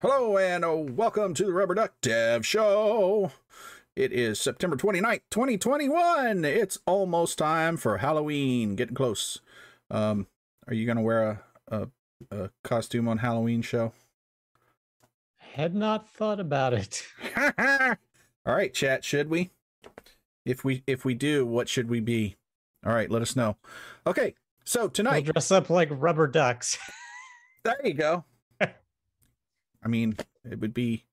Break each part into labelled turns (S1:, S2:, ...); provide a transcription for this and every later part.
S1: Hello and uh, welcome to the Rubber Duck Dev Show. It is September 29th, 2021. It's almost time for Halloween. Getting close. Um, are you going to wear a, a, a costume on Halloween show?
S2: Had not thought about it.
S1: All right, chat, should we? If we if we do, what should we be? All right, let us know. Okay, so tonight
S2: we'll dress up like rubber ducks.
S1: there you go. I mean, it would be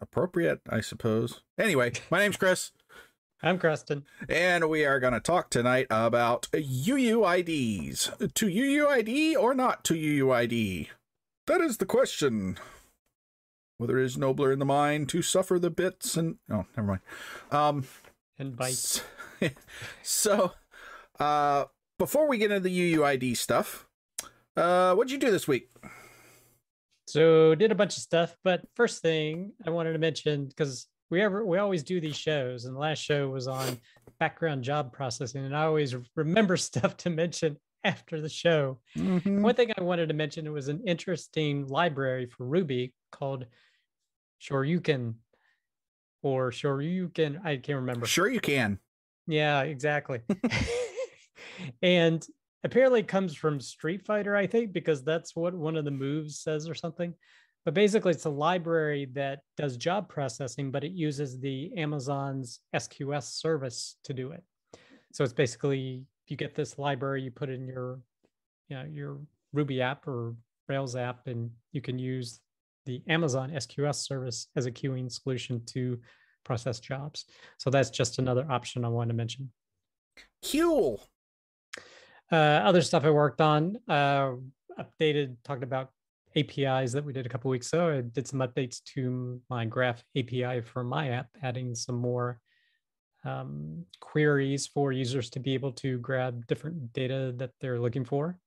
S1: appropriate, I suppose. Anyway, my name's Chris.
S2: I'm Creston.
S1: And we are going to talk tonight about UUIDs. To UUID or not to UUID? That is the question. Whether it is nobler in the mind to suffer the bits and. Oh, never mind. Um,
S2: and bites.
S1: So, uh, before we get into the UUID stuff, uh, what'd you do this week?
S2: So did a bunch of stuff, but first thing I wanted to mention because we ever we always do these shows, and the last show was on background job processing, and I always remember stuff to mention after the show. Mm-hmm. One thing I wanted to mention it was an interesting library for Ruby called Shoryuken or Shoryuken I can't remember.
S1: Sure you can.
S2: Yeah, exactly. and apparently comes from Street Fighter, I think, because that's what one of the moves says or something. But basically, it's a library that does job processing, but it uses the Amazon's SQS service to do it. So it's basically you get this library, you put in your, you know, your Ruby app or Rails app, and you can use the Amazon SQS service as a queuing solution to process jobs. So that's just another option I want to mention.
S1: Cool.
S2: Uh, other stuff I worked on, uh, updated, talked about APIs that we did a couple weeks ago. I did some updates to my Graph API for my app, adding some more um, queries for users to be able to grab different data that they're looking for.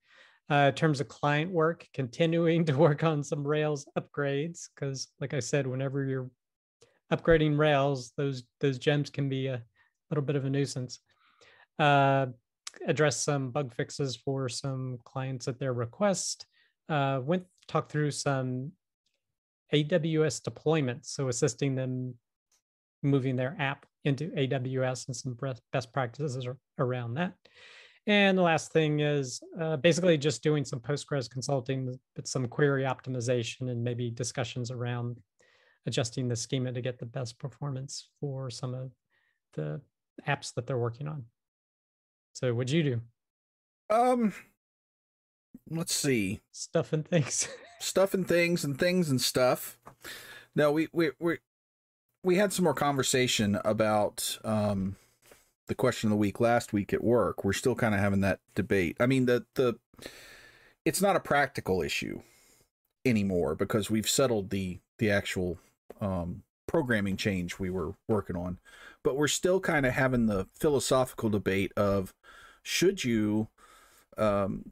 S2: Uh, in terms of client work, continuing to work on some Rails upgrades because, like I said, whenever you're upgrading Rails, those those gems can be a little bit of a nuisance. Uh, address some bug fixes for some clients at their request. Uh, went talk through some AWS deployments, so assisting them moving their app into AWS and some best practices around that. And the last thing is uh, basically just doing some Postgres consulting with some query optimization and maybe discussions around adjusting the schema to get the best performance for some of the apps that they're working on. So what'd you do?
S1: Um let's see.
S2: Stuff and things.
S1: stuff and things and things and stuff. No, we we we we had some more conversation about um the question of the week last week at work. We're still kind of having that debate. I mean the the it's not a practical issue anymore because we've settled the the actual um programming change we were working on. But we're still kind of having the philosophical debate of should you um,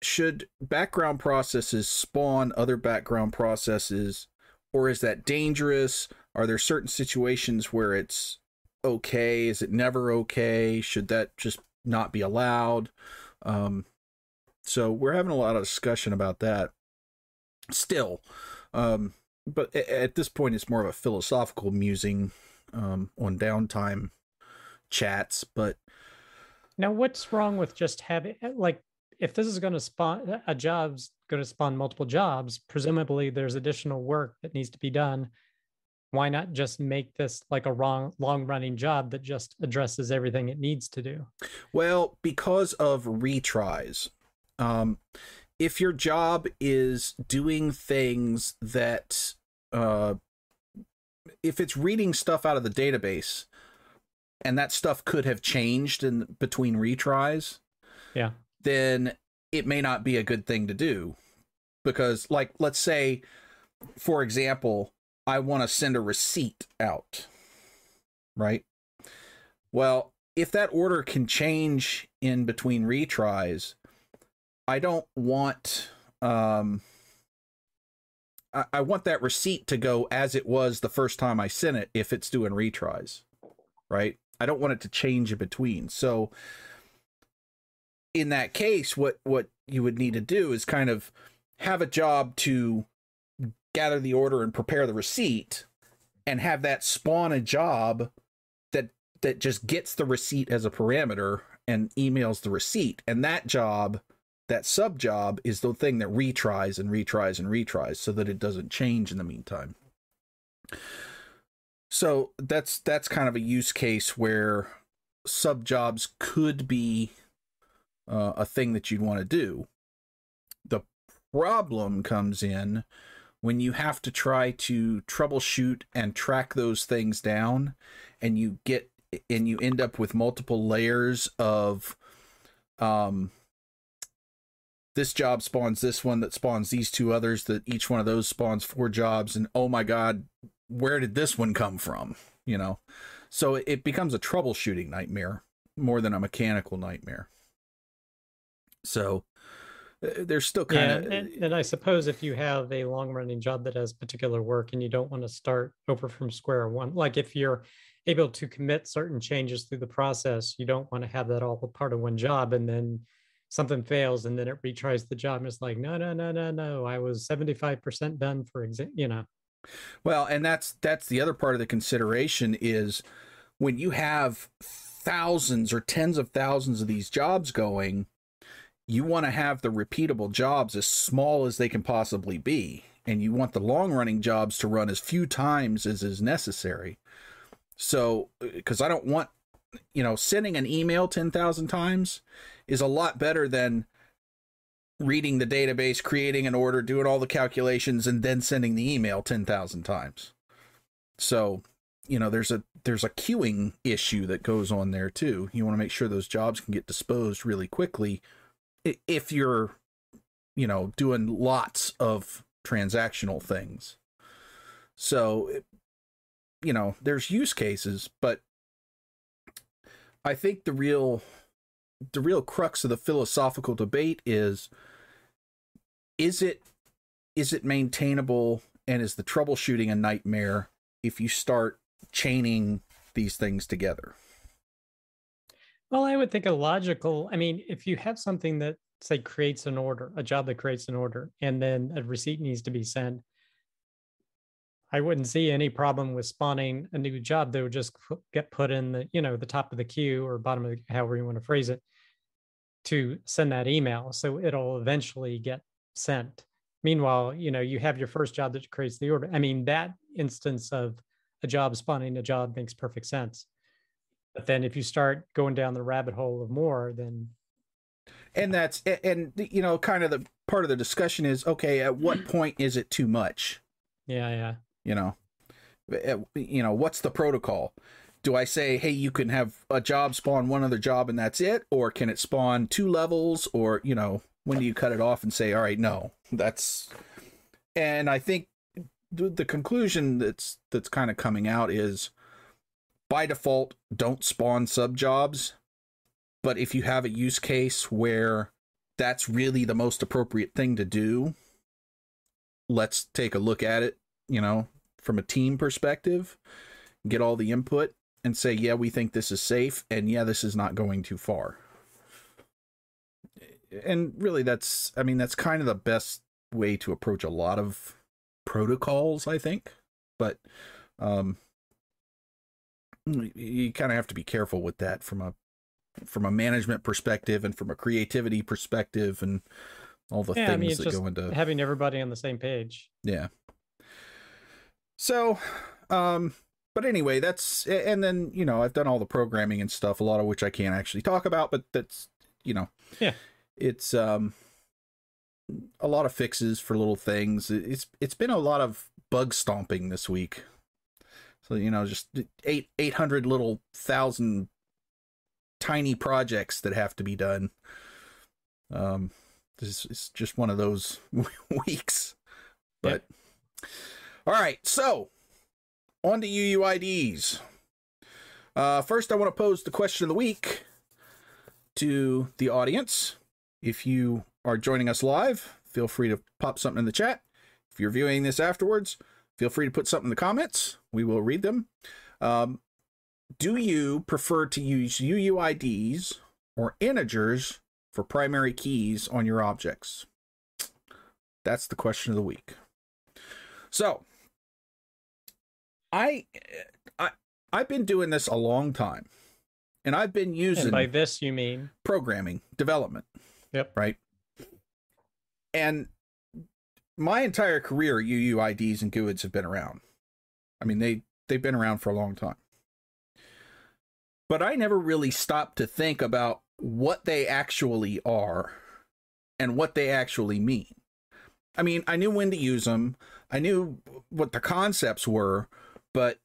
S1: should background processes spawn other background processes? Or is that dangerous? Are there certain situations where it's okay? Is it never okay? Should that just not be allowed? Um, so we're having a lot of discussion about that still. Um, but at this point it's more of a philosophical musing um, on downtime chats but
S2: now, what's wrong with just having eh, like if this is going to spawn a job's going to spawn multiple jobs, presumably there's additional work that needs to be done. Why not just make this like a wrong long running job that just addresses everything it needs to do?
S1: Well, because of retries. Um, if your job is doing things that uh, if it's reading stuff out of the database and that stuff could have changed in between retries,
S2: yeah,
S1: then it may not be a good thing to do. Because like let's say for example, I want to send a receipt out. Right? Well, if that order can change in between retries, I don't want um I, I want that receipt to go as it was the first time I sent it if it's doing retries. Right? I don't want it to change in between. So in that case, what what you would need to do is kind of have a job to gather the order and prepare the receipt and have that spawn a job that that just gets the receipt as a parameter and emails the receipt and that job that sub job is the thing that retries and retries and retries so that it doesn't change in the meantime so that's that's kind of a use case where sub jobs could be uh, a thing that you'd want to do. The problem comes in when you have to try to troubleshoot and track those things down and you get and you end up with multiple layers of um this job spawns this one that spawns these two others that each one of those spawns four jobs and oh my god where did this one come from you know so it becomes a troubleshooting nightmare more than a mechanical nightmare so uh, there's still kind
S2: Yeah,
S1: of
S2: and, and I suppose if you have a long running job that has particular work and you don't want to start over from square one, like if you're able to commit certain changes through the process, you don't want to have that all part of one job and then something fails and then it retries the job and it's like, no, no, no, no, no, I was 75% done for example, you know.
S1: Well, and that's that's the other part of the consideration is when you have thousands or tens of thousands of these jobs going, you want to have the repeatable jobs as small as they can possibly be, and you want the long running jobs to run as few times as is necessary. So, uh, because I don't want, you know, sending an email 10,000 times is a lot better than reading the database, creating an order, doing all the calculations, and then sending the email 10,000 times. So, you know, there's a there's a queuing issue that goes on there too. You want to make sure those jobs can get disposed really quickly if you're you know, doing lots of transactional things. So, you know, there's use cases, but I think the real the real crux of the philosophical debate is is it is it maintainable and is the troubleshooting a nightmare if you start chaining these things together
S2: Well, I would think a logical, I mean, if you have something that say creates an order, a job that creates an order, and then a receipt needs to be sent, I wouldn't see any problem with spawning a new job that would just get put in the, you know, the top of the queue or bottom of the, however you want to phrase it, to send that email. So it'll eventually get sent. Meanwhile, you know, you have your first job that creates the order. I mean, that instance of a job spawning a job makes perfect sense. But then if you start going down the rabbit hole of more, then
S1: and that's and you know kind of the part of the discussion is okay at what point is it too much
S2: yeah, yeah.
S1: you know you know what's the protocol do i say hey you can have a job spawn one other job and that's it or can it spawn two levels or you know when do you cut it off and say all right no that's and i think the, conclusion that's that's kind of coming out is by default don't spawn sub jobs but if you have a use case where that's really the most appropriate thing to do let's take a look at it you know from a team perspective get all the input and say yeah we think this is safe and yeah this is not going too far and really that's i mean that's kind of the best way to approach a lot of protocols i think but um you kind of have to be careful with that from a from a management perspective and from a creativity perspective and all the
S2: yeah, I
S1: things
S2: mean,
S1: that
S2: just
S1: go into
S2: having everybody on the same page.
S1: yeah. So, um, but anyway, that's and then you know I've done all the programming and stuff, a lot of which I can't actually talk about, but that's you know,
S2: Yeah.
S1: It's um a lot of fixes for little things. It's it's been a lot of bug stomping this week. So you know, just eight eight hundred little thousand tiny projects that have to be done. Um, this is just one of those weeks. But all right, so on to UUIDs. Uh, first, I want to pose the question of the week to the audience. If you are joining us live, feel free to pop something in the chat. If you're viewing this afterwards, feel free to put something in the comments. We will read them. Um, do you prefer to use UUIDs or integers for primary keys on your objects? That's the question of the week. So, I, I, I've been doing this a long time, and I've been using
S2: And by this, you mean
S1: programming development.
S2: Yep.
S1: Right. And my entire career, UUIDs and GUIDs have been around. I mean, they they've been around for a long time. But I never really stopped to think about what they actually are and what they actually mean. I mean, I knew when to use them. I knew what the concepts were, but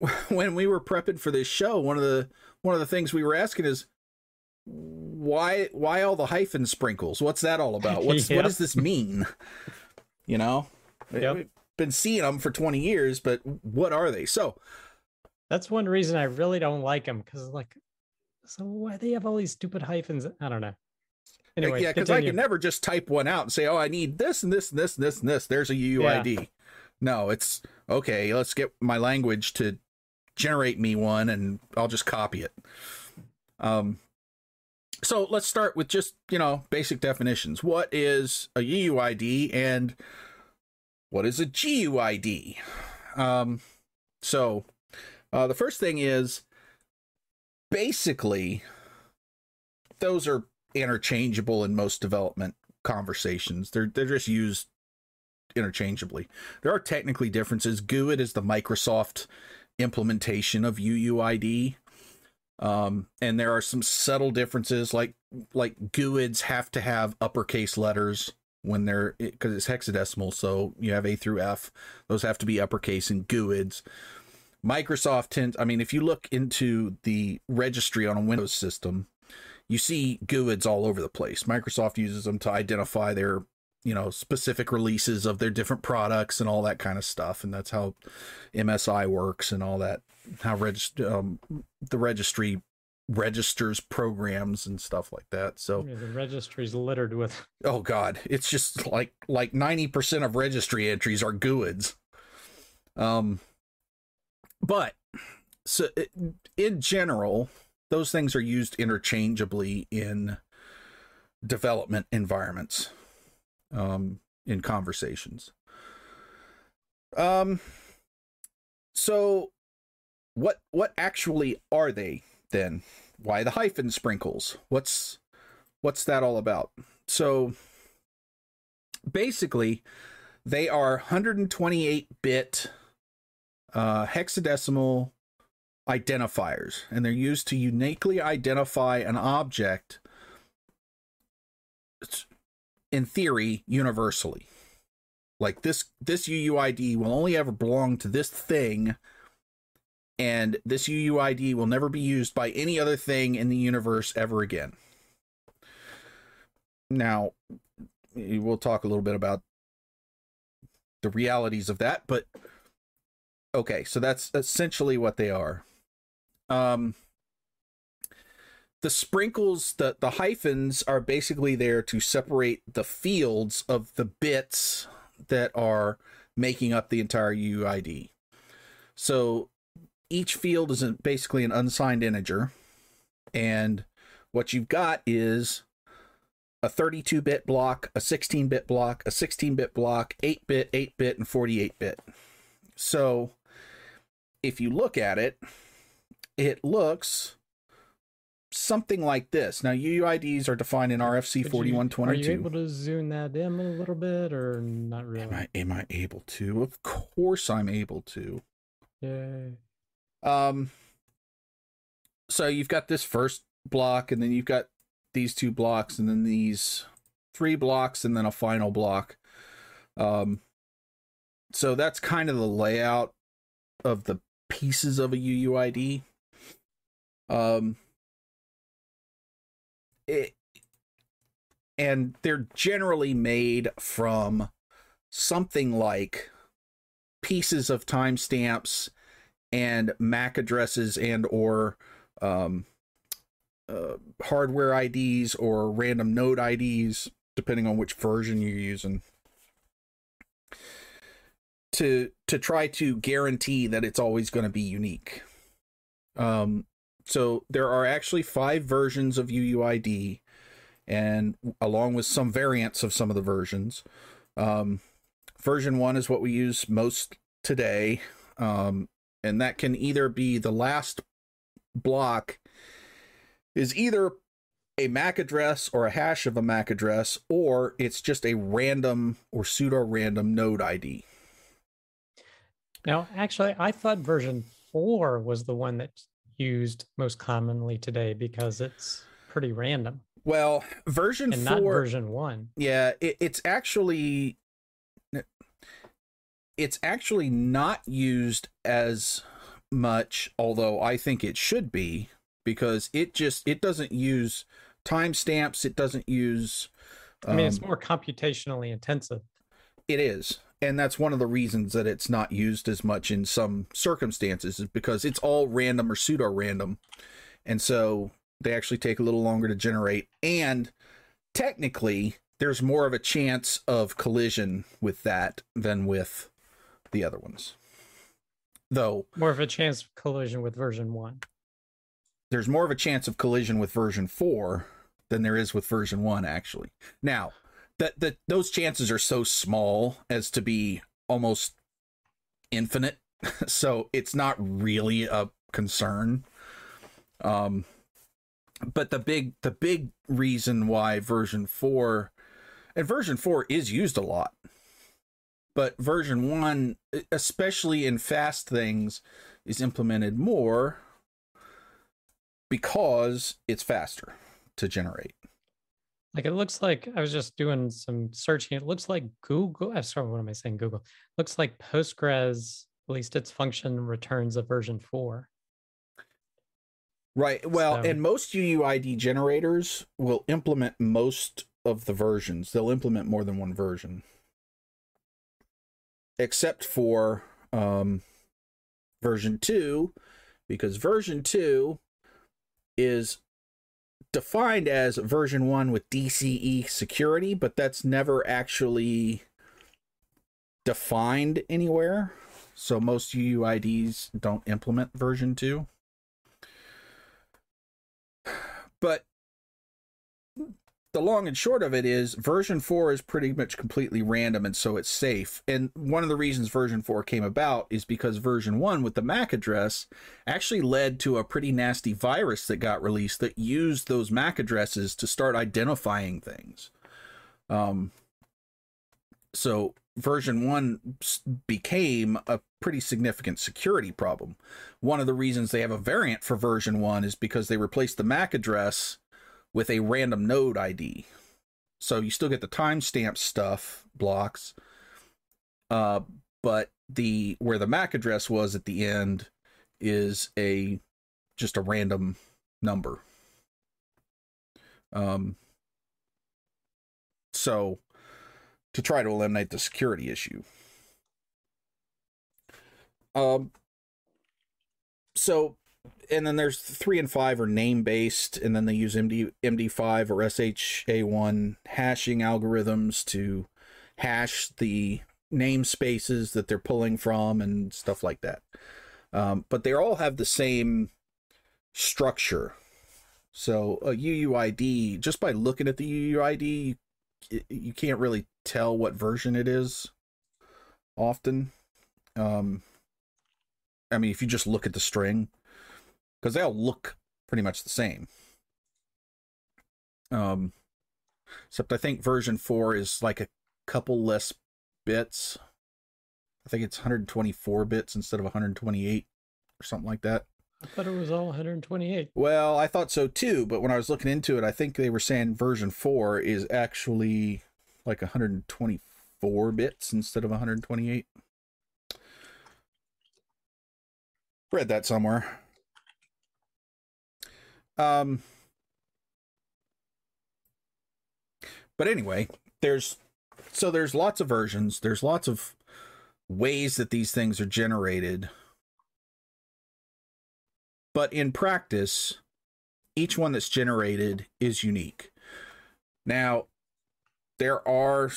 S1: when we were prepping for this show, one of the one of the things we were asking is why why all the hyphen sprinkles? What's that all about? What's
S2: Yep.
S1: what does this mean? You know,
S2: Yep.
S1: we've been seeing them for 20 years, but what are they? So,
S2: that's one reason I really don't like them because like, so why they have all these stupid hyphens? I don't know. Anyway,
S1: yeah, because I can never just type one out and say, "Oh, I need this and this and this and this and this." There's a UUID. No, it's okay. Let's get my language to generate me one, and I'll just copy it. Um, so let's start with just you know basic definitions. What is a UUID and what is a GUID? Um, so uh, the first thing is basically those are interchangeable in most development conversations. They're they're just used interchangeably. There are technically differences. GUID is the Microsoft implementation of UUID. Um, and there are some subtle differences like like GUIDs have to have uppercase letters when they're because it's hexadecimal, so you have A through F. Those have to be uppercase in GUIDs. Microsoft tends, I mean, if you look into the registry on a Windows system, you see GUIDs all over the place. Microsoft uses them to identify their, you know, specific releases of their different products and all that kind of stuff. And that's how MSI works and all that, how regist- um, the registry registers programs and stuff like that. So,
S2: Yeah, the registry's littered with
S1: oh god, it's just like like 90% of registry entries are GUIDs. Um but so it, in general, those things are used interchangeably in development environments um in conversations. Um so what what actually are they then? Why the hyphen sprinkles? What's what's that all about? So basically they are 128 bit uh, hexadecimal identifiers, and they're used to uniquely identify an object, in theory, universally. Like this, this UUID will only ever belong to this thing, and this UUID will never be used by any other thing in the universe ever again. Now, we'll talk a little bit about the realities of that, but okay, so that's essentially what they are. Um, the sprinkles, the the hyphens are basically there to separate the fields of the bits that are making up the entire UUID. So each field is basically an unsigned integer, and what you've got is a 32 bit block, a 16 bit block, a 16 bit block, 8 bit, 8 bit, and 48 bit. So if you look at it, it looks something like this. Now, UUIDs are defined in RFC
S2: Could you- Are you
S1: 4122.
S2: able to zoom that in a little bit, or not really?
S1: Am I am I able to? Of course I'm able to.
S2: Yay.
S1: Um so you've got this first block and then you've got these two blocks and then these three blocks and then a final block. Um so that's kind of the layout of the pieces of a UUID. Um it and they're generally made from something like pieces of timestamps and MAC addresses and or um, uh, hardware IDs or random node IDs, depending on which version you're using, to to try to guarantee that it's always going to be unique. Um, so there are actually five versions of UUID, and along with some variants of some of the versions. Um, version one is what we use most today, um, and that can either be the last block is either a MAC address or a hash of a MAC address, or it's just a random or pseudo random node ID.
S2: Now, actually, I thought version four was the one that's used most commonly today because it's pretty random.
S1: Well, version
S2: and
S1: four,
S2: not version one.
S1: Yeah, it, it's actually it's actually not used as much, although I think it should be because it just it doesn't use timestamps. It doesn't use.
S2: Um, I mean, it's um, more computationally intensive.
S1: It is, and that's one of the reasons that it's not used as much in some circumstances is because it's all random or pseudo random, and so they actually take a little longer to generate. And technically there's more of a chance of collision with that than with the other ones. Though
S2: more of a chance of collision with version 1
S1: there's more of a chance of collision with version 4 than there is with version 1 actually. Now that that those chances are so small as to be almost infinite. So it's not really a concern. Um but the big the big reason why version 4 and version 4 is used a lot but version 1 especially in fast things is implemented more because it's faster to generate
S2: like it looks like i was just doing some searching it looks like google i'm sorry what am i saying google looks like postgres at least its function returns a version 4
S1: Right. Well, so. and most UUID generators will implement most of the versions. They'll implement more than one version. Except for um, version 2, because version 2 is defined as version 1 with DCE security, but that's never actually defined anywhere. So most UUIDs don't implement version 2. But the long and short of it is version 4 is pretty much completely random and so it's safe. And one of the reasons version 4 came about is because version 1 with the MAC address actually led to a pretty nasty virus that got released that used those MAC addresses to start identifying things. Um so version 1 became a pretty significant security problem. One of the reasons they have a variant for version 1 is because they replaced the MAC address with a random node ID. So you still get the timestamp stuff blocks, uh, but the where the MAC address was at the end is a just a random number. Um, so to try to eliminate the security issue. Um, so, and then there's three and five are name based, and then they use MD MD5 or SHA1 hashing algorithms to hash the namespaces that they're pulling from and stuff like that. Um, but they all have the same structure. So a UUID, just by looking at the UUID, you, you can't really tell what version it is often. Um, I mean, if you just look at the string, because they all look pretty much the same. Um, except I think version four is like a couple less bits. I think it's 124 bits instead of 128 or something like that.
S2: I thought it was all 128.
S1: Well, I thought so too, but when I was looking into it, I think they were saying version 4 is actually like 124 bits instead of 128. Read that somewhere. Um, but anyway, there's so there's lots of versions. There's lots of ways that these things are generated. But in practice, each one that's generated is unique. Now, there are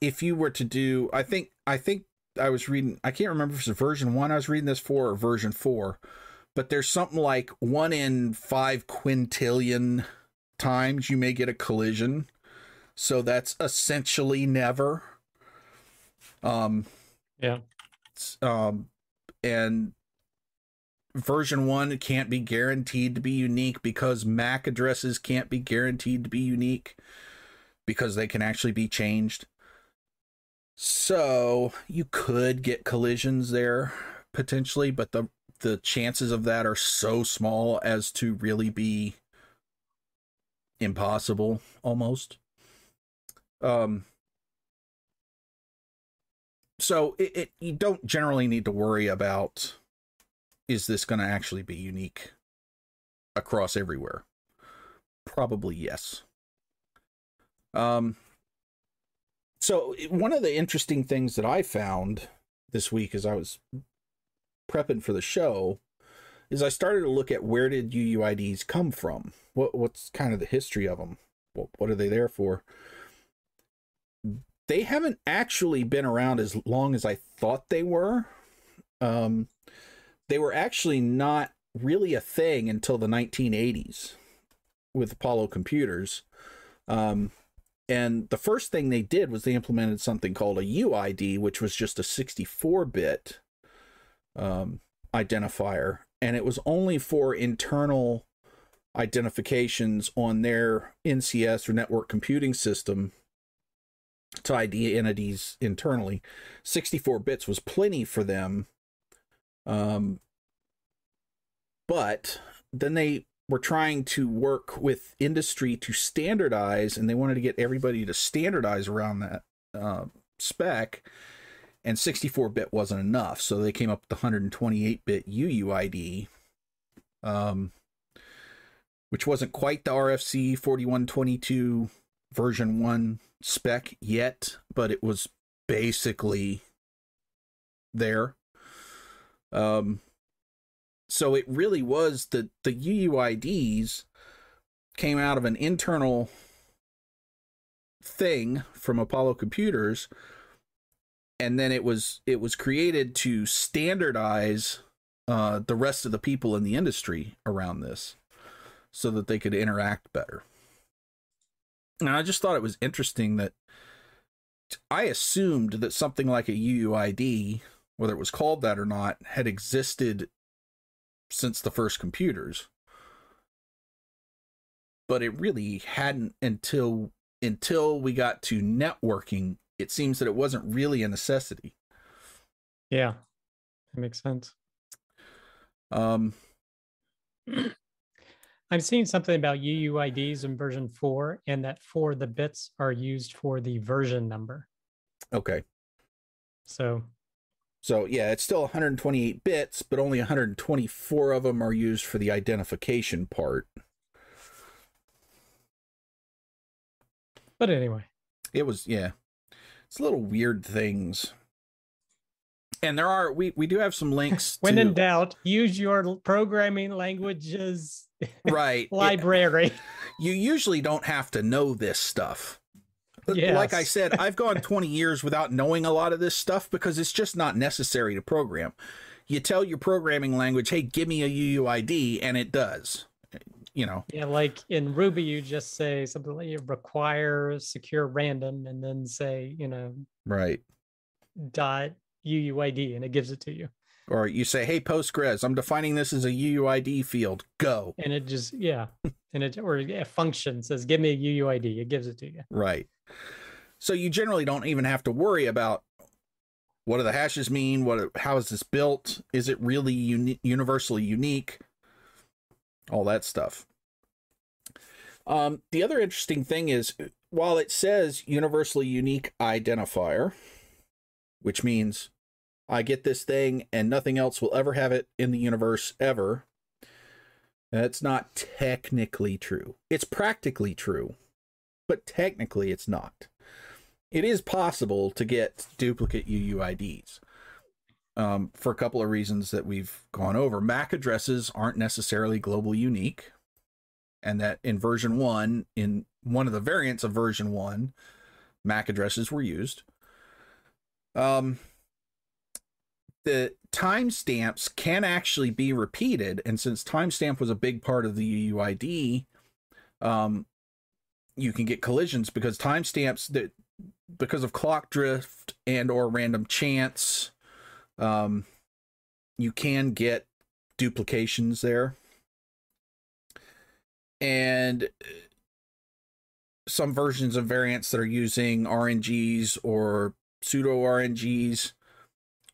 S1: if you were to do I think I think I was reading, I can't remember if it's version one I was reading this for or version four, but there's something like one in five quintillion times you may get a collision. So that's essentially never. Um,
S2: Yeah.
S1: um, and version one can't be guaranteed to be unique because MAC addresses can't be guaranteed to be unique because they can actually be changed. So you could get collisions there potentially, but the the chances of that are so small as to really be impossible almost. Um so it, it you don't generally need to worry about is this going to actually be unique across everywhere probably yes um so one of the interesting things that i found this week as i was prepping for the show is i started to look at where did uuids come from what what's kind of the history of them what, what are they there for they haven't actually been around as long as I thought they were. Um, they were actually not really a thing until the 1980s with Apollo computers. Um, and the first thing they did was they implemented something called a UID, which was just a 64 bit um, identifier. And it was only for internal identifications on their NCS or network computing system to ID entities internally. 64 bits was plenty for them. Um, but then they were trying to work with industry to standardize, and they wanted to get everybody to standardize around that uh, spec. And 64 bit wasn't enough, so they came up with the 128 bit UUID, um, which wasn't quite the RFC 4122 version 1 spec yet, but it was basically there. Um, so it really was the the UUIDs came out of an internal thing from Apollo Computers, and then it was it was created to standardize uh, the rest of the people in the industry around this, so that they could interact better. And I just thought it was interesting that I assumed that something like a UUID, whether it was called that or not, had existed since the first computers. But it really hadn't until until we got to networking. It seems that it wasn't really a necessity.
S2: Yeah. That makes sense.
S1: Um
S2: I'm seeing something about UUIDs in version four, and that four the bits are used for the version number.
S1: okay.
S2: So
S1: So yeah, it's still 128 bits, but only 124 of them are used for the identification part.
S2: but anyway.
S1: it was yeah it's little weird things. And there are we we do have some links
S2: When
S1: to,
S2: in doubt, use your programming languages
S1: right. It-
S2: library.
S1: you usually don't have to know this stuff. Like i said i've gone 20 years without knowing a lot of this stuff because it's just not necessary to program. You tell your programming language hey give me a uuid and it does you know
S2: Yeah, like in Ruby, you just say something like you require secure random and then say, you know,
S1: right
S2: dot UUID and it gives it to you.
S1: or you say hey postgres i'm defining this as a uuid field go
S2: And it just, yeah. And it, or a function says, give me a UUID. It gives it to you.
S1: Right. So you generally don't even have to worry about what do the hashes mean? What how is this built? Is it really uni- universally unique? All that stuff. Um, the other interesting thing is while it says universally unique identifier, which means I get this thing and nothing else will ever have it in the universe ever. That's not technically true. It's practically true, but technically it's not. It is possible to get duplicate UUIDs um, for a couple of reasons that we've gone over. MAC addresses aren't necessarily global unique, and that in version one, in one of the variants of version one, MAC addresses were used. Um, the timestamps can actually be repeated, and since timestamp was a big part of the UUID, um, you can get collisions because timestamps that because of clock drift and or random chance um, you can get duplications there and some versions of variants that are using RNGs or pseudo RNGs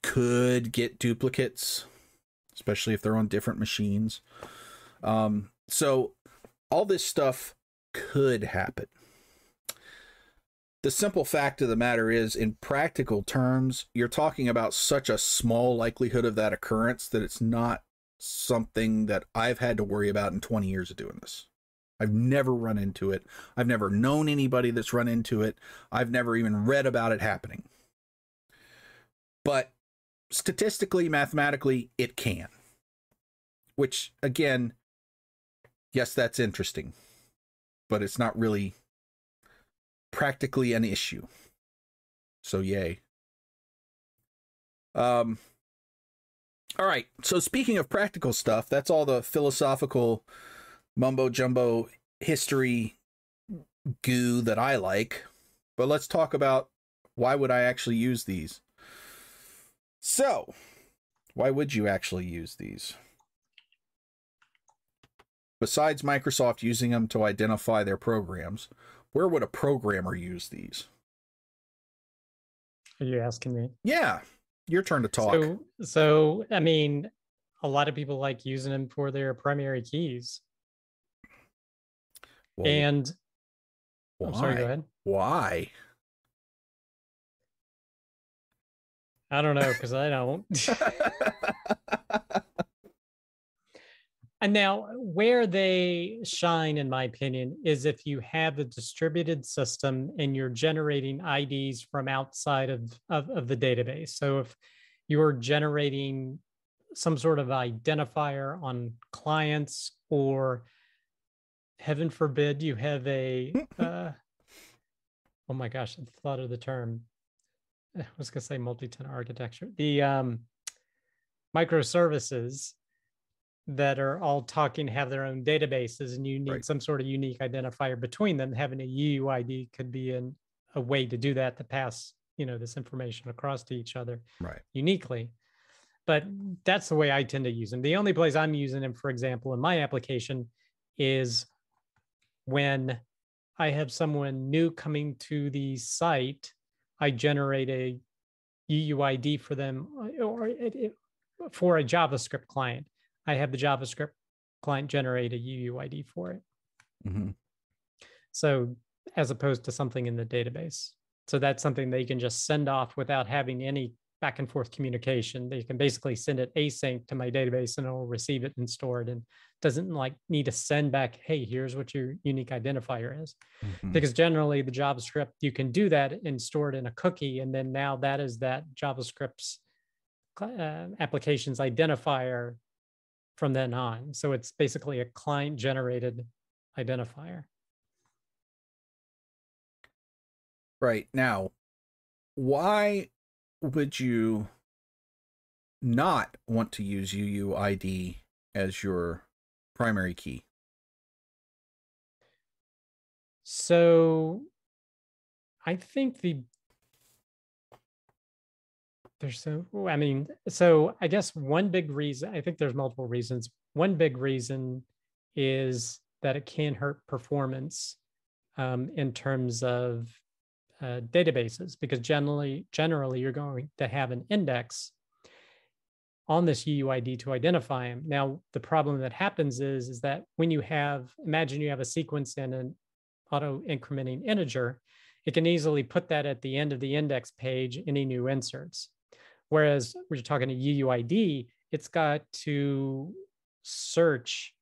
S1: could get duplicates, especially if they're on different machines. Um, so all this stuff could happen. The simple fact of the matter is, in practical terms, you're talking about such a small likelihood of that occurrence that it's not something that I've had to worry about in 20 years of doing this. I've never run into it. I've never known anybody that's run into it. I've never even read about it happening. But statistically, mathematically, it can. Which, again, yes, that's interesting, but it's not really practically an issue. So, yay. Um, all right. So, speaking of practical stuff, that's all the philosophical mumbo jumbo history goo that I like. But let's talk about why would I actually use these? So, why would you actually use these? Besides Microsoft using them to identify their programs, where would a programmer use these?
S2: Are you asking me?
S1: Yeah, your turn to talk.
S2: So, so I mean, a lot of people like using them for their primary keys. Well, and
S1: why? I'm sorry, go ahead. Why?
S2: I don't know because I don't. and now, where they shine, in my opinion, is if you have a distributed system and you're generating IDs from outside of, of, of the database. So, if you're generating some sort of identifier on clients, or heaven forbid, you have a, uh, oh my gosh, I thought of the term I was going to say multi-tenant architecture. The um, microservices that are all talking have their own databases, and you need right. some sort of unique identifier between them. Having a UUID could be an, a way to do that to pass you know this information across to each other
S1: right
S2: uniquely. But that's the way I tend to use them. The only place I'm using them, for example, in my application, is when I have someone new coming to the site I generate a UUID for them or it, it, for a JavaScript client. I have the JavaScript client generate a UUID for it. Mm-hmm. So as opposed to something in the database. So that's something they can just send off without having any back and forth communication. They can basically send it async to my database and it'll receive it and store it and doesn't like need to send back, hey, here's what your unique identifier is. Mm-hmm. Because generally the JavaScript, you can do that and store it in a cookie. And then now that is that JavaScript's uh, application's identifier from then on. So it's basically a client generated identifier.
S1: Right. Now, why would you not want to use UUID as your primary key?
S2: So I think the there's so I mean, so I guess one big reason, I think there's multiple reasons. One big reason is that it can hurt performance um, in terms of uh, databases because generally generally you're going to have an index on this UUID to identify them. Now the problem that happens is is that when you have imagine you have a sequence and an auto incrementing integer, it can easily put that at the end of the index page any new inserts. Whereas when you're talking to UUID, it's got to search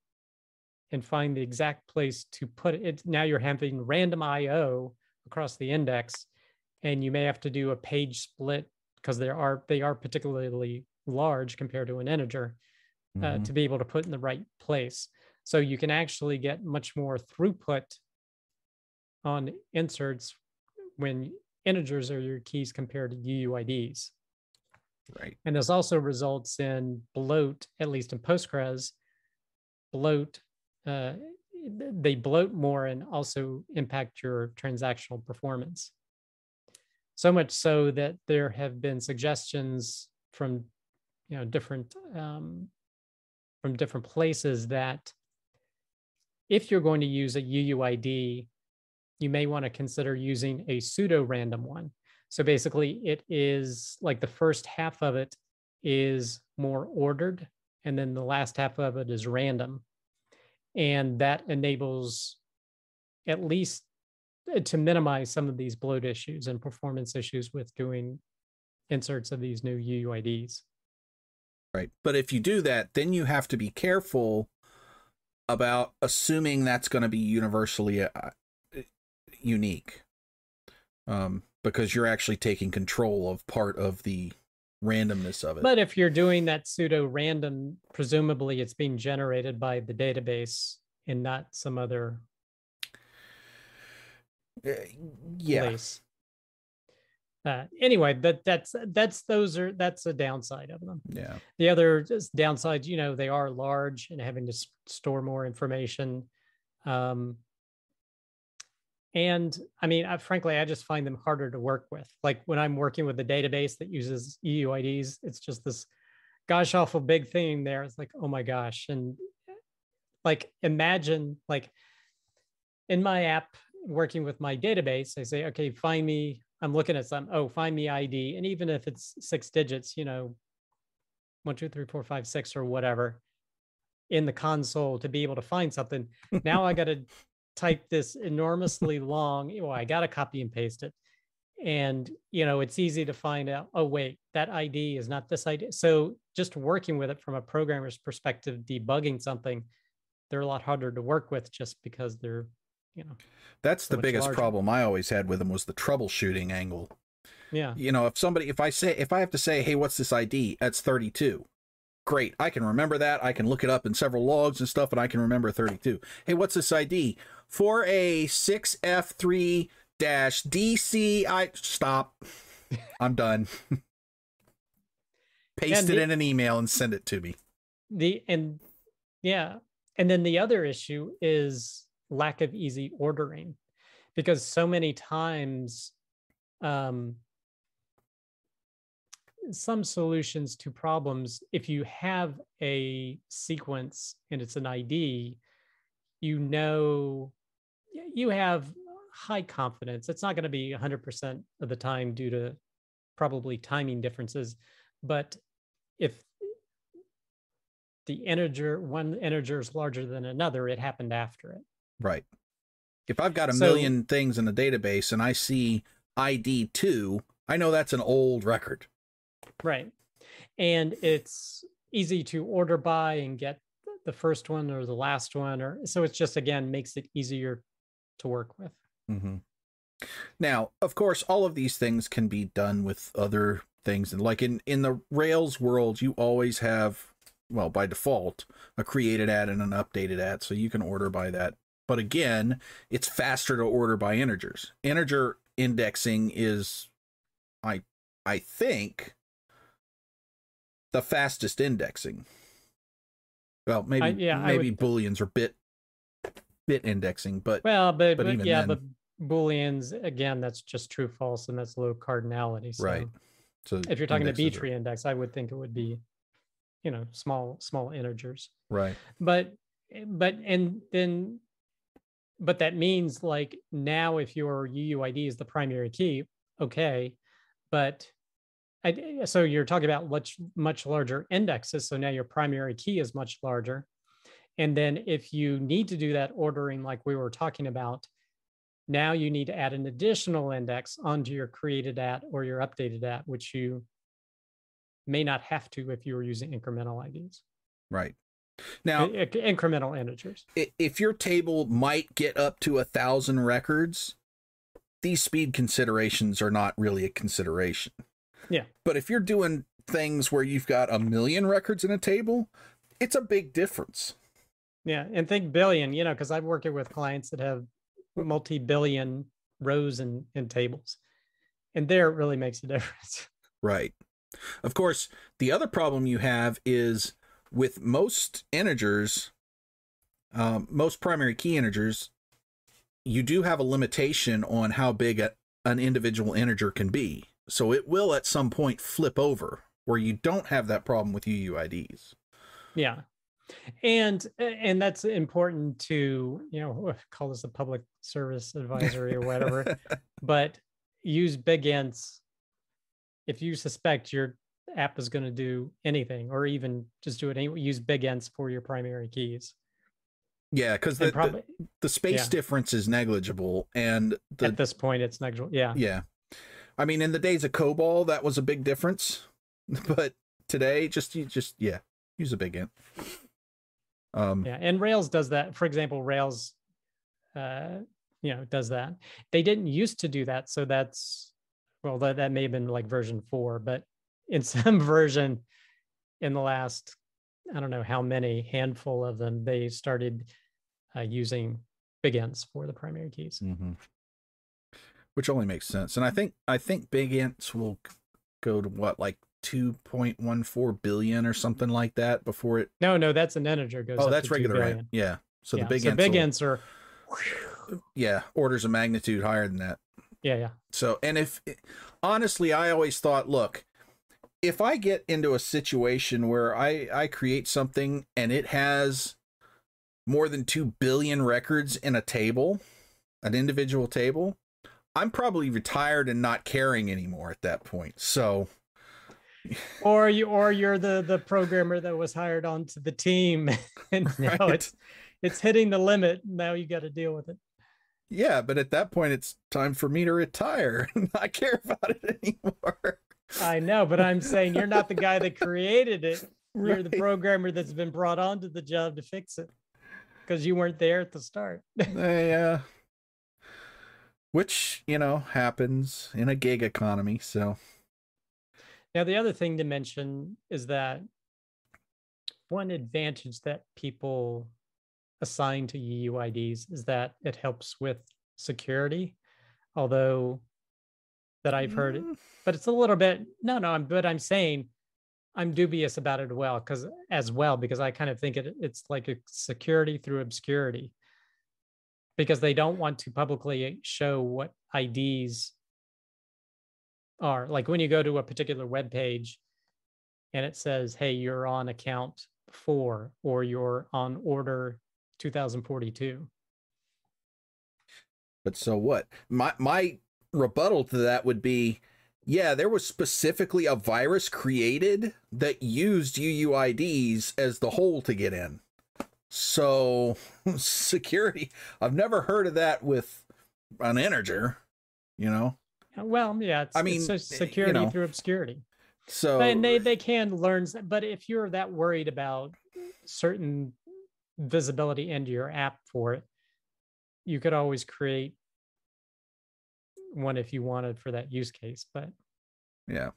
S2: and find the exact place to put it. Now you're having random IO across the index and you may have to do a page split because there are they are particularly large compared to an integer uh, mm-hmm. to be able to put in the right place so you can actually get much more throughput on inserts when integers are your keys compared to UUIDs.
S1: Right.
S2: And this also results in bloat, at least in Postgres, bloat uh, they bloat more and also impact your transactional performance. So much so that there have been suggestions from you know different um, from different places that if you're going to use a UUID, you may want to consider using a pseudo random one. So basically, it is like the first half of it is more ordered, and then the last half of it is random. And that enables at least uh, to minimize some of these bloat issues and performance issues with doing inserts of these new UUIDs.
S1: Right. But if you do that, then you have to be careful about assuming that's going to be universally uh, unique. Um, because you're actually taking control of part of the randomness of it.
S2: But if you're doing that pseudo random, presumably it's being generated by the database and not some other
S1: uh, yeah.
S2: place. Uh, anyway, that that's that's those are that's a downside of them.
S1: Yeah.
S2: The other downside, you know, they are large and having to store more information. Um, and I mean, I, frankly, I just find them harder to work with. Like when I'm working with a database that uses UUIDs, it's just this gosh awful big thing there. It's like, oh my gosh. And like imagine like in my app working with my database, I say, okay, find me, I'm looking at some, oh, find me ID. And even if it's six digits, you know, one, two, three, four, five, six, or whatever in the console to be able to find something. now I got to type this enormously long, well, I got to copy and paste it. And, you know, it's easy to find out, oh, wait, that ID is not this ID. So just working with it from a programmer's perspective, debugging something, they're a lot harder to work with just because they're, you know.
S1: That's so the biggest larger. problem I always had with them was the troubleshooting angle.
S2: Yeah.
S1: You know, if somebody, if I say, if I have to say, hey, what's this ID? That's 32 great i can remember that i can look it up in several logs and stuff and i can remember 32 hey what's this id for a 6F3 dash DC. I stop. I'm done. Paste the, it in an email and send it to me.
S2: The and yeah. And then the other issue is lack of easy ordering because so many times um, some solutions to problems if you have a sequence and it's an id you know you have high confidence. It's not going to be 100% of the time due to probably timing differences. But if the integer, one integer is larger than another, it happened after it.
S1: Right. If I've got a so, million things in the database and I see ID 2, I know that's an old record.
S2: Right. And it's easy to order by and get the first one or the last one or so it's just again makes it easier to work with.
S1: Mm-hmm. Now, of course, all of these things can be done with other things, and like in in the Rails world, you always have, well, by default, a created at and an updated at, so you can order by that. But again, it's faster to order by integers. Integer indexing is, I I think, the fastest indexing. Well, maybe I, yeah, maybe would... booleans or bit bit indexing, but
S2: well, but, but, but yeah, then, but booleans again, that's just true false, and that's low cardinality. So
S1: right.
S2: So if you're talking to B tree are... index, I would think it would be, you know, small small integers.
S1: Right.
S2: But but and then but that means like now if your UUID is the primary key, okay, but I, so you're talking about much much larger indexes. So now your primary key is much larger. And then if you need to do that ordering like we were talking about, now you need to add an additional index onto your created at or your updated at, which you may not have to if you were using incremental IDs.
S1: Right. Now,
S2: incremental integers.
S1: If your table might get up to a thousand records, these speed considerations are not really a consideration.
S2: Yeah.
S1: But if you're doing things where you've got a million records in a table, it's a big difference.
S2: Yeah, and think billion, you know, because I've worked with clients that have multi-billion rows and, and tables. And there it really makes a difference.
S1: Right. Of course, the other problem you have is with most integers, um, most primary key integers, you do have a limitation on how big a, an individual integer can be. So it will at some point flip over where you don't have that problem with UUIDs.
S2: Yeah. And and that's important to, you know, call this a public service advisory or whatever, but use big ints if you suspect your app is going to do anything or even just do it anyway, use big ints for your primary keys.
S1: Yeah, because the, the, the space yeah. difference is negligible, and the,
S2: at this point, it's negligible. Yeah,
S1: yeah. I mean, in the days of COBOL, that was a big difference, but today, just you just yeah, use a big int.
S2: Um, yeah, and Rails does that. For example, Rails, uh, you know, does that. They didn't used to do that, so that's well, that that may have been like version four, but in some version, in the last, I don't know how many handful of them, they started uh, using big ints for the primary keys.
S1: Mm-hmm. Which only makes sense, and I think I think big ints will go to what like 2.14 billion or something like that before it
S2: no no that's an integer goes
S1: oh that's regular right yeah. So yeah. the big
S2: so big
S1: will,
S2: ints are
S1: yeah orders of magnitude higher than that.
S2: Yeah yeah.
S1: So and if honestly i always thought look if i get into a situation where i i create something and it has more than 2 billion records in a table an individual table i'm probably retired and not caring anymore at that point. So
S2: or you or you're the the programmer that was hired onto the team. And right. now it's it's hitting the limit. Now you got to deal with it.
S1: Yeah but at that point it's time for me to retire. And not care about it anymore.
S2: I know but i'm saying you're not the guy that created it. You're right. the programmer that's been brought onto the job to fix it because you weren't there at the start.
S1: Yeah uh, which you know happens in a gig economy so
S2: now, the other thing to mention is that one advantage that people assign to UUIDs is that it helps with security, although that I've heard, mm. but it's a little bit, no, no, I'm, but I'm saying I'm dubious about it well, because as well, because I kind of think it, it's like a security through obscurity because they don't want to publicly show what IDs are. Like when you go to a particular web page and it says, hey, you're on account four or you're on order 2042.
S1: But so what? My my rebuttal to that would be yeah, there was specifically a virus created that used UUIDs as the hole to get in. So security, I've never heard of that with an integer, you know.
S2: Well, yeah, I mean, it's eh, security you know, through obscurity.
S1: So
S2: and they they can learn, but if you're that worried about certain visibility into your app for it, you could always create one if you wanted for that use case. But
S1: yeah,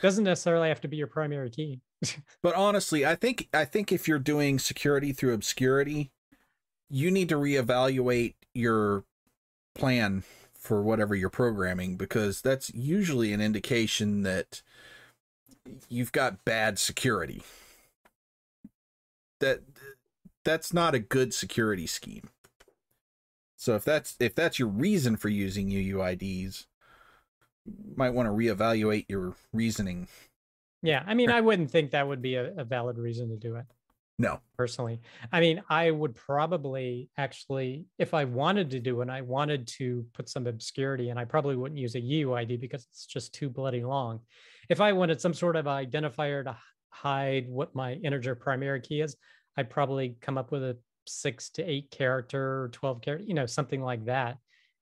S2: doesn't necessarily have to be your primary key.
S1: but honestly, I think I think if you're doing security through obscurity, you need to reevaluate your plan for whatever you're programming because that's usually an indication that you've got bad security. That that's not a good security scheme. So if that's if that's your reason for using UUIDs, you might want to reevaluate your reasoning.
S2: Yeah, I mean, I wouldn't think that would be a, a valid reason to do it.
S1: No.
S2: Personally. I mean, I would probably actually, if I wanted to do it, I wanted to put some obscurity and I probably wouldn't use a UUID because it's just too bloody long. If I wanted some sort of identifier to hide what my integer primary key is, I'd probably come up with a six to eight character or 12 character, you know, something like that,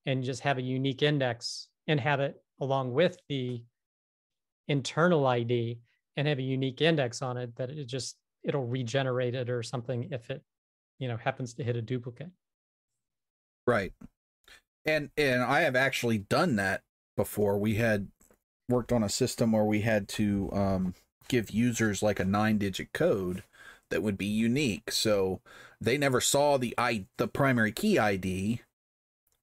S2: and just have a unique index and have it along with the internal ID and have a unique index on it that it just it'll regenerate it or something if it you know happens to hit a duplicate.
S1: Right. And and i have actually done that before. We had worked on a system where we had to um, give users like a nine digit code that would be unique. So they never saw the i the primary key id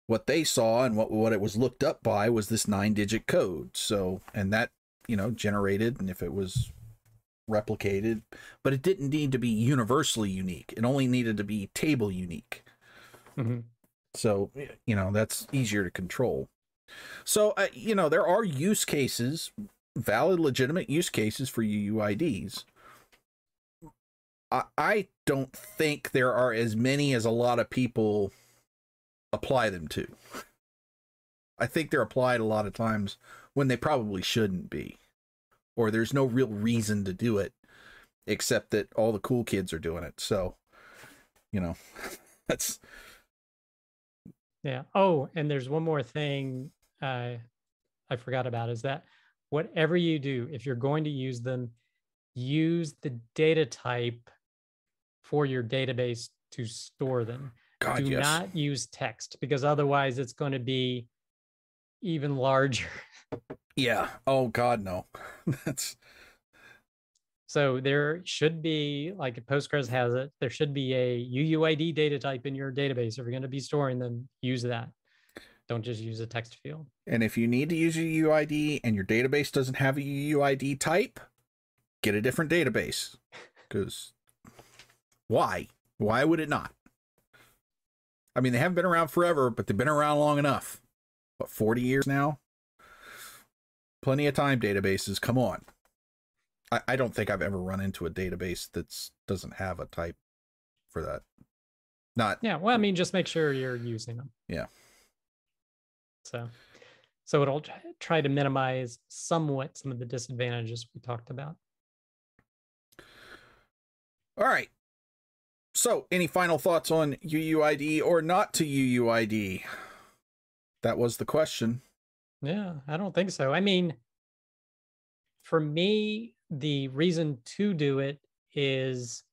S1: what they saw and what what it was looked up by was this nine digit code. So and that you know generated and if it was replicated, but it didn't need to be universally unique. It only needed to be table unique.
S2: hmm
S1: So, you know, that's easier to control. So, uh, you know, there are use cases, valid, legitimate use cases for UUIDs. I, I don't think there are as many as a lot of people apply them to. I think they're applied a lot of times when they probably shouldn't be, or there's no real reason to do it except that all the cool kids are doing it. So, you know, that's
S2: Yeah. Oh, and there's one more thing uh, I forgot about is that whatever you do, if you're going to use them, use the data type for your database to store them.
S1: God,
S2: do
S1: yes.
S2: not use text because otherwise it's going to be even larger.
S1: Yeah. Oh God, no. That's
S2: So there should be, like Postgres has it, there should be a UUID data type in your database. If you're going to be storing them, use that. Don't just use a text field.
S1: and if you need to use a UUID and your database doesn't have a UUID type, get a different database. Because why? Why would it not? I mean, they haven't been around forever, but they've been around long enough. What, 40 years now? Plenty of time databases. Come on. I, I don't think I've ever run into a database that's doesn't have a type for that. Not
S2: Yeah. Well, I mean, just make sure you're using them.
S1: Yeah.
S2: So, so it'll try- try to minimize somewhat some of the disadvantages we talked about.
S1: All right. So, any final thoughts on UUID or not to UUID? That was the question.
S2: Yeah, I don't think so. I mean, for me, the reason to do it is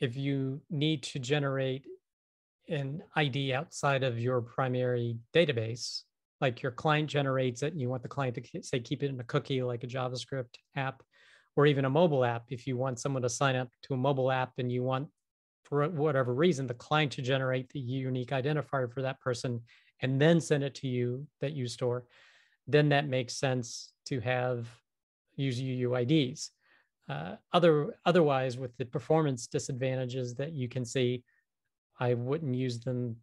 S2: if you need to generate an ID outside of your primary database, like your client generates it and you want the client to say keep it in a cookie like a JavaScript app or even a mobile app. If you want someone to sign up to a mobile app and you want, for whatever reason, the client to generate the unique identifier for that person and then send it to you that you store, then that makes sense to have use UUIDs. Uh, other otherwise, with the performance disadvantages that you can see, I wouldn't use them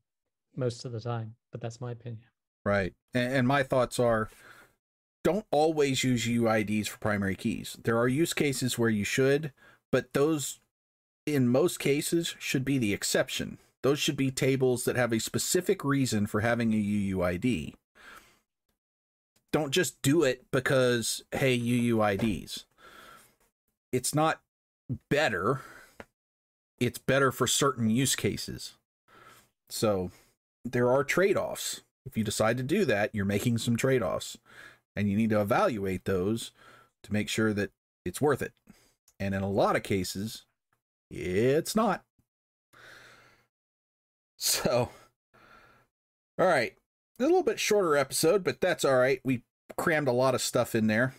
S2: most of the time. But that's my opinion.
S1: Right. And, and my thoughts are don't always use UIDs for primary keys. There are use cases where you should, but those, in most cases, should be the exception. Those should be tables that have a specific reason for having a UUID. Don't just do it because, hey, UUIDs. It's not better, it's better for certain use cases. So there are trade offs. If you decide to do that, you're making some trade offs and you need to evaluate those to make sure that it's worth it. And in a lot of cases, it's not. So, all right, a little bit shorter episode, but that's all right. We crammed a lot of stuff in there.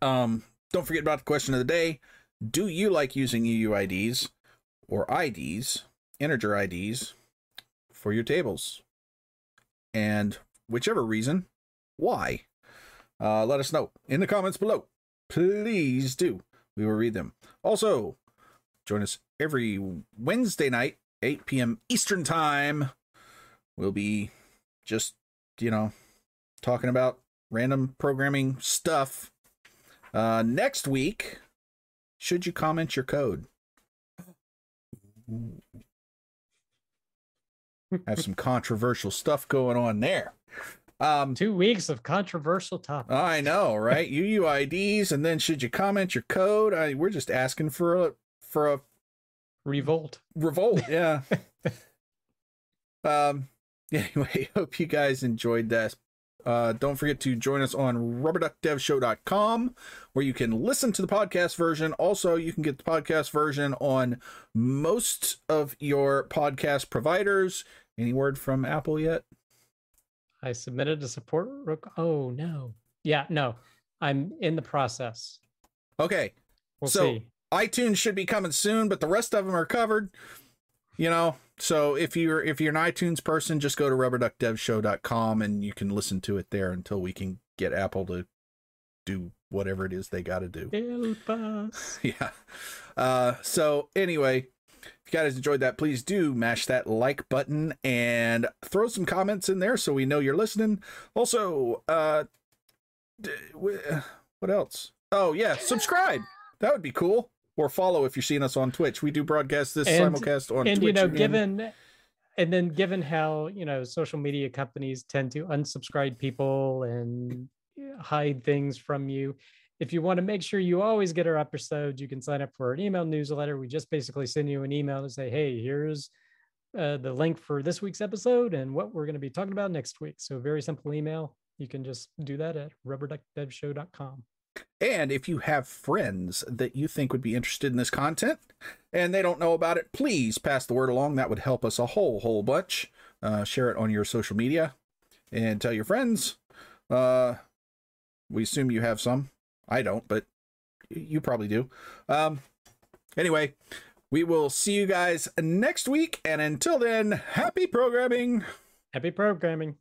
S1: Um, don't forget about the question of the day. Do you like using UUIDs or IDs, integer IDs, for your tables? And whichever reason, why? Uh, let us know in the comments below. Please do. We will read them. Also, join us every Wednesday night, 8 p.m. Eastern Time. We'll be just, you know, talking about random programming stuff. Uh, next week, should you comment your code? Have some controversial stuff going on there. Um,
S2: Two weeks of controversial topics.
S1: I know, right? UUIDs, and then should you comment your code? I, we're just asking for a for a
S2: Revolt.
S1: revolt. Yeah. um. Anyway, hope you guys enjoyed that. Uh, don't forget to join us on rubberduckdevshow.com where you can listen to the podcast version. Also, you can get the podcast version on most of your podcast providers. Any word from Apple yet?
S2: I submitted a support. Rook. Oh no. Yeah, no. I'm in the process.
S1: Okay.
S2: We'll
S1: So-
S2: see.
S1: iTunes should be coming soon, but the rest of them are covered. You know, so if you're if you're an iTunes person, just go to rubberduckdevshow.com and you can listen to it there until we can get Apple to do whatever it is they got to do.
S2: Help us.
S1: yeah. Uh, so anyway, if you guys enjoyed that, please do mash that like button and throw some comments in there so we know you're listening. Also, uh, d- w- what else? Oh yeah, subscribe. That would be cool. Or follow if you're seeing us on Twitch. We do broadcast this
S2: And-
S1: simulcast on
S2: and
S1: Twitch.
S2: you know
S1: and-
S2: given and then given how you know social media companies tend to unsubscribe people and hide things from you if you want to make sure you always get our episodes you can sign up for an email newsletter we just basically send you an email to say hey here's uh, the link for this week's episode and what we're going to be talking about next week so very simple email you can just do that at rubberduckdevshow.com
S1: And if you have friends that you think would be interested in this content and they don't know about it, please pass the word along. That would help us a whole, whole bunch. Uh, share it on your social media and tell your friends. Uh, we assume you have some. I don't, but you probably do. Um, anyway, we will see you guys next week. And until then, happy programming.
S2: happy programming